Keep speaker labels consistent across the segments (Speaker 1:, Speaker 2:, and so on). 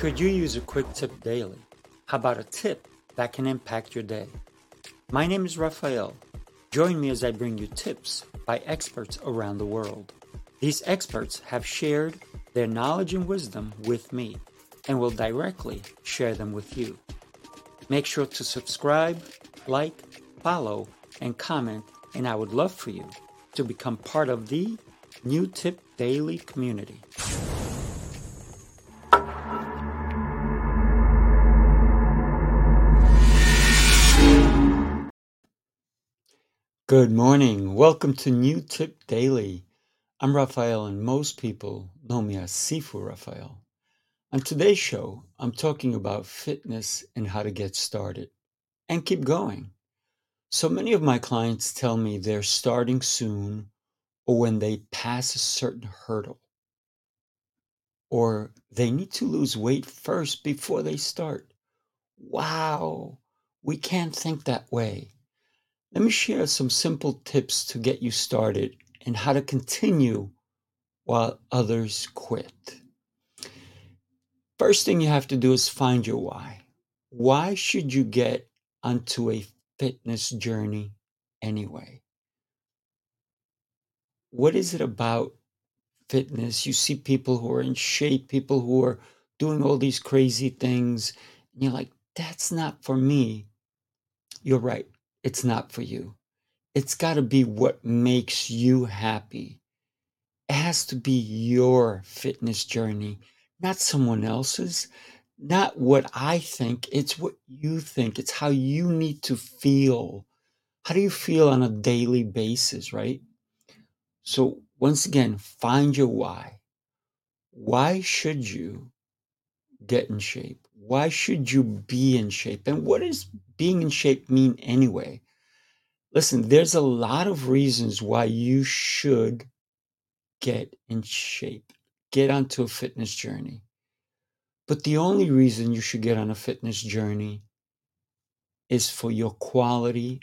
Speaker 1: Could you use a quick tip daily? How about a tip that can impact your day? My name is Rafael. Join me as I bring you tips by experts around the world. These experts have shared their knowledge and wisdom with me and will directly share them with you. Make sure to subscribe, like, follow, and comment, and I would love for you to become part of the New Tip Daily community. Good morning. Welcome to New Tip Daily. I'm Rafael, and most people know me as Sifu Rafael. On today's show, I'm talking about fitness and how to get started and keep going. So many of my clients tell me they're starting soon or when they pass a certain hurdle, or they need to lose weight first before they start. Wow, we can't think that way. Let me share some simple tips to get you started and how to continue while others quit. First thing you have to do is find your why. Why should you get onto a fitness journey anyway? What is it about fitness? You see people who are in shape, people who are doing all these crazy things, and you're like, that's not for me. You're right it's not for you. It's got to be what makes you happy. It has to be your fitness journey, not someone else's, not what I think. It's what you think. It's how you need to feel. How do you feel on a daily basis, right? So, once again, find your why. Why should you get in shape? Why should you be in shape? And what does being in shape mean anyway? Listen, there's a lot of reasons why you should get in shape, get onto a fitness journey. But the only reason you should get on a fitness journey is for your quality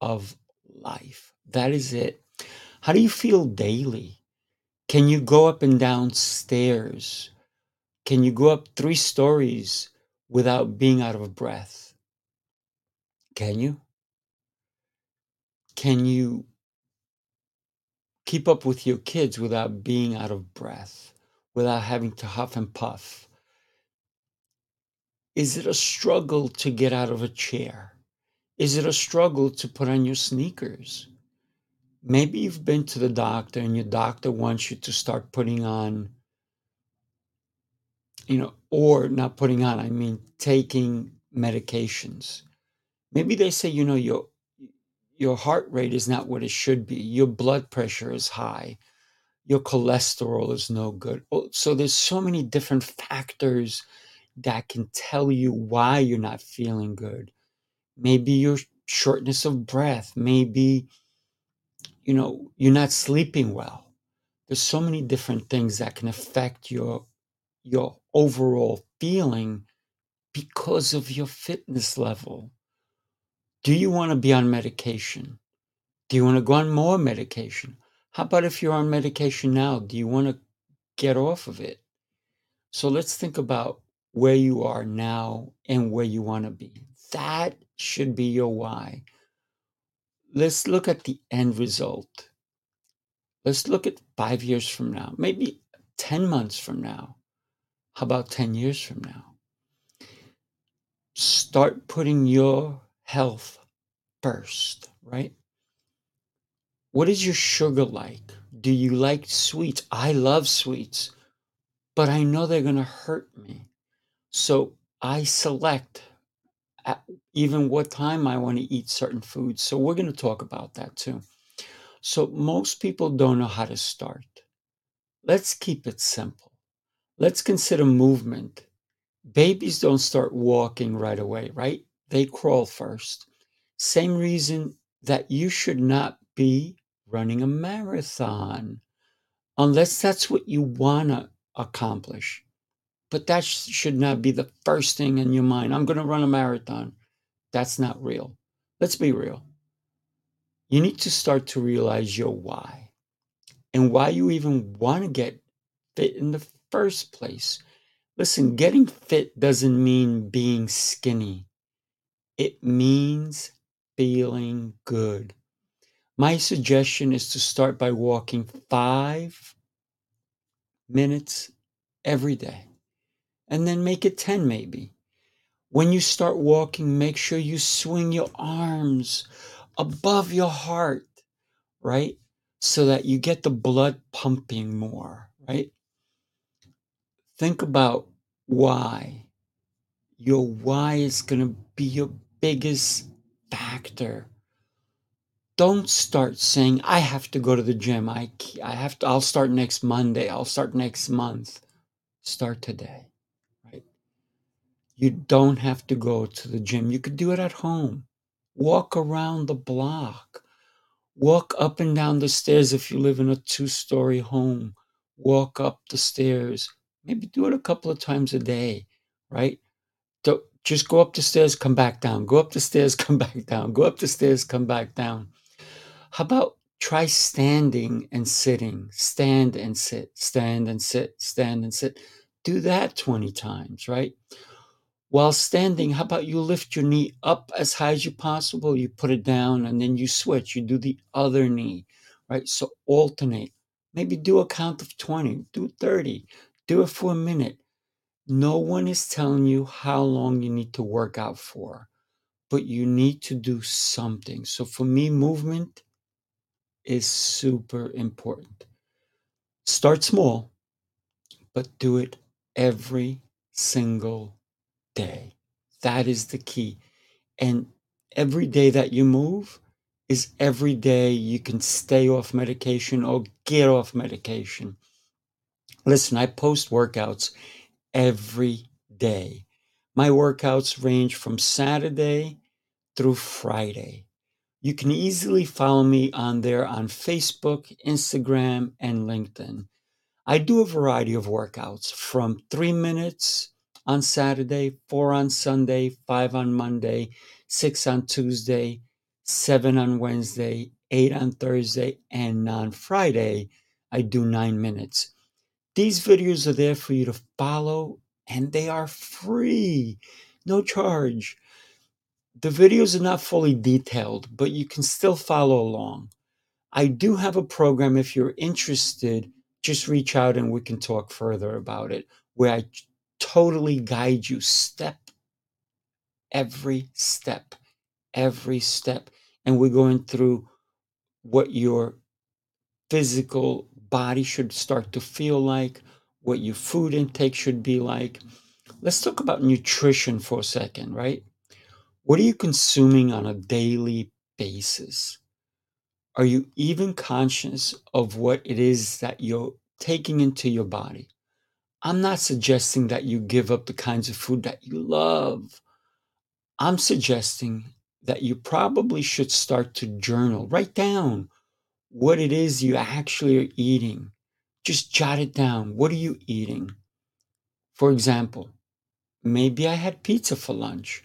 Speaker 1: of life. That is it. How do you feel daily? Can you go up and down stairs? Can you go up three stories without being out of breath? Can you? Can you keep up with your kids without being out of breath, without having to huff and puff? Is it a struggle to get out of a chair? Is it a struggle to put on your sneakers? Maybe you've been to the doctor and your doctor wants you to start putting on you know, or not putting on, I mean taking medications. Maybe they say, you know, your your heart rate is not what it should be. Your blood pressure is high. Your cholesterol is no good. Oh, so there's so many different factors that can tell you why you're not feeling good. Maybe your shortness of breath, maybe you know, you're not sleeping well. There's so many different things that can affect your your overall feeling because of your fitness level. Do you want to be on medication? Do you want to go on more medication? How about if you're on medication now? Do you want to get off of it? So let's think about where you are now and where you want to be. That should be your why. Let's look at the end result. Let's look at five years from now, maybe 10 months from now. How about 10 years from now? Start putting your health first, right? What is your sugar like? Do you like sweets? I love sweets, but I know they're going to hurt me. So I select even what time I want to eat certain foods. So we're going to talk about that too. So most people don't know how to start. Let's keep it simple. Let's consider movement. Babies don't start walking right away, right? They crawl first. Same reason that you should not be running a marathon unless that's what you want to accomplish. But that should not be the first thing in your mind. I'm going to run a marathon. That's not real. Let's be real. You need to start to realize your why and why you even want to get fit in the first place. Listen, getting fit doesn't mean being skinny. It means feeling good. My suggestion is to start by walking five minutes every day and then make it 10 maybe. When you start walking, make sure you swing your arms above your heart, right? So that you get the blood pumping more, right? Think about why. Your why is going to be your biggest factor. Don't start saying, I have to go to the gym. I, I have to, I'll start next Monday. I'll start next month. Start today, right? You don't have to go to the gym. You could do it at home. Walk around the block. Walk up and down the stairs if you live in a two story home. Walk up the stairs. Maybe do it a couple of times a day, right? Don't, just go up the stairs, come back down. Go up the stairs, come back down. Go up the stairs, come back down. How about try standing and sitting? Stand and sit, stand and sit, stand and sit. Do that 20 times, right? While standing, how about you lift your knee up as high as you possible? You put it down and then you switch. You do the other knee, right? So alternate. Maybe do a count of 20, do 30, do it for a minute. No one is telling you how long you need to work out for, but you need to do something. So for me, movement is super important. Start small, but do it every single day. That is the key. And every day that you move is every day you can stay off medication or get off medication. Listen, I post workouts every day. My workouts range from Saturday through Friday. You can easily follow me on there on Facebook, Instagram, and LinkedIn. I do a variety of workouts from three minutes on Saturday, four on Sunday, five on Monday, six on Tuesday, seven on Wednesday, eight on Thursday, and on Friday, I do nine minutes. These videos are there for you to follow, and they are free, no charge. The videos are not fully detailed, but you can still follow along. I do have a program if you're interested, just reach out and we can talk further about it, where I totally guide you step every step, every step. And we're going through what your physical body should start to feel like, what your food intake should be like. Let's talk about nutrition for a second, right? What are you consuming on a daily basis? Are you even conscious of what it is that you're taking into your body? I'm not suggesting that you give up the kinds of food that you love. I'm suggesting that you probably should start to journal. Write down what it is you actually are eating. Just jot it down. What are you eating? For example, maybe I had pizza for lunch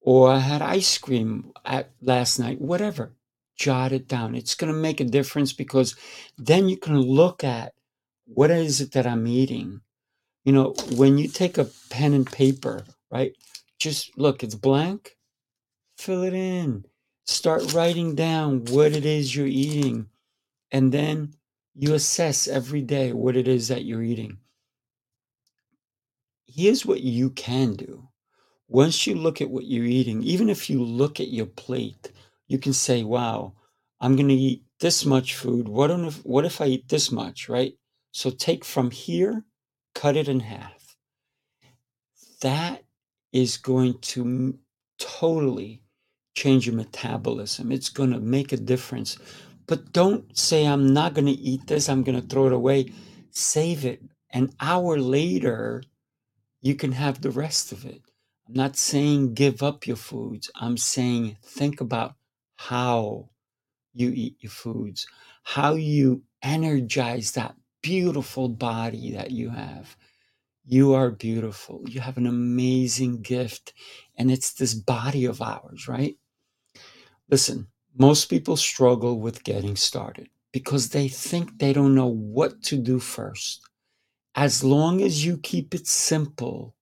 Speaker 1: or I had ice cream at last night, whatever. Jot it down. It's going to make a difference because then you can look at what is it that I'm eating you know, when you take a pen and paper, right? Just look, it's blank. Fill it in. Start writing down what it is you're eating. And then you assess every day what it is that you're eating. Here's what you can do. Once you look at what you're eating, even if you look at your plate, you can say, wow, I'm going to eat this much food. What if, what if I eat this much, right? So take from here cut it in half. That is going to totally change your metabolism. It's going to make a difference. But don't say, I'm not going to eat this, I'm going to throw it away. Save it. An hour later, you can have the rest of it. I'm not saying give up your foods. I'm saying think about how you eat your foods, how you energize that beautiful body that you have. You are beautiful. You have an amazing gift. And it's this body of ours, right? Listen, most people struggle with getting started because they think they don't know what to do first. As long as you keep it simple,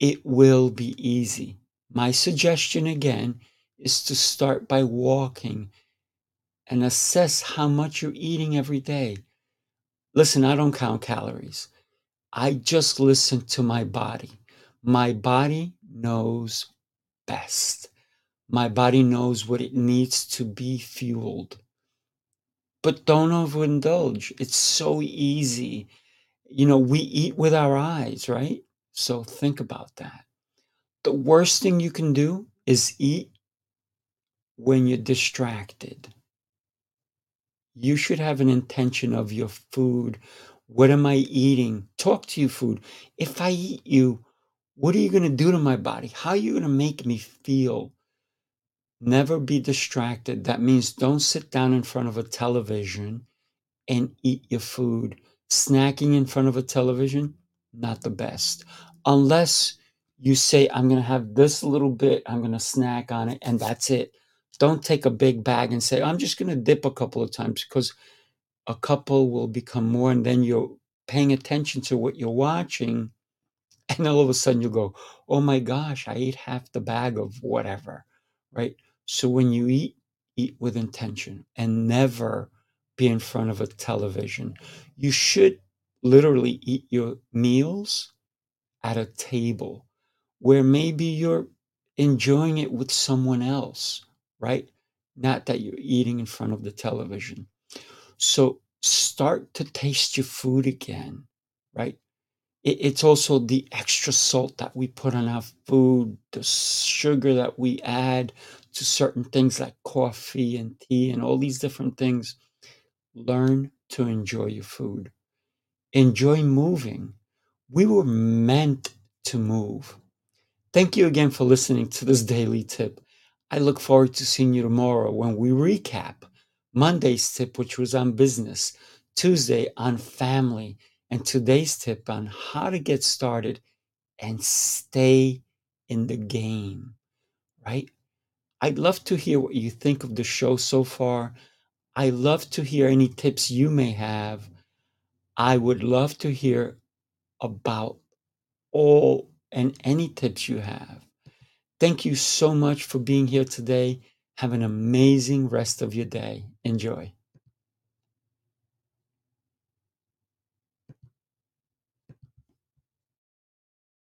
Speaker 1: it will be easy. My suggestion again is to start by walking and assess how much you're eating every day. Listen, I don't count calories. I just listen to my body. My body knows best. My body knows what it needs to be fueled. But don't overindulge. It's so easy. You know, we eat with our eyes, right? So think about that. The worst thing you can do is eat when you're distracted. You should have an intention of your food. What am I eating? Talk to your food. If I eat you, what are you going to do to my body? How are you going to make me feel? Never be distracted. That means don't sit down in front of a television and eat your food. Snacking in front of a television, not the best. Unless you say, I'm going to have this little bit, I'm going to snack on it, and that's it. Don't take a big bag and say, I'm just going to dip a couple of times because a couple will become more, and then you're paying attention to what you're watching. And all of a sudden you go, Oh my gosh, I ate half the bag of whatever, right? So when you eat, eat with intention and never be in front of a television. You should literally eat your meals at a table where maybe you're enjoying it with someone else, right? Not that you're eating in front of the television. So start to taste your food again, right? it's also the extra salt that we put on our food, the sugar that we add to certain things like coffee and tea and all these different things. Learn to enjoy your food. Enjoy moving. We were meant to move. Thank you again for listening to this daily tip. I look forward to seeing you tomorrow when we recap Monday's tip, which was on business, Tuesday on family and today's tip on how to get started and stay in the game, right? I'd love to hear what you think of the show so far. I love to hear any tips you may have. I would love to hear about all and any tips you have. Thank you so much for being here today. Have an amazing rest of your day. Enjoy.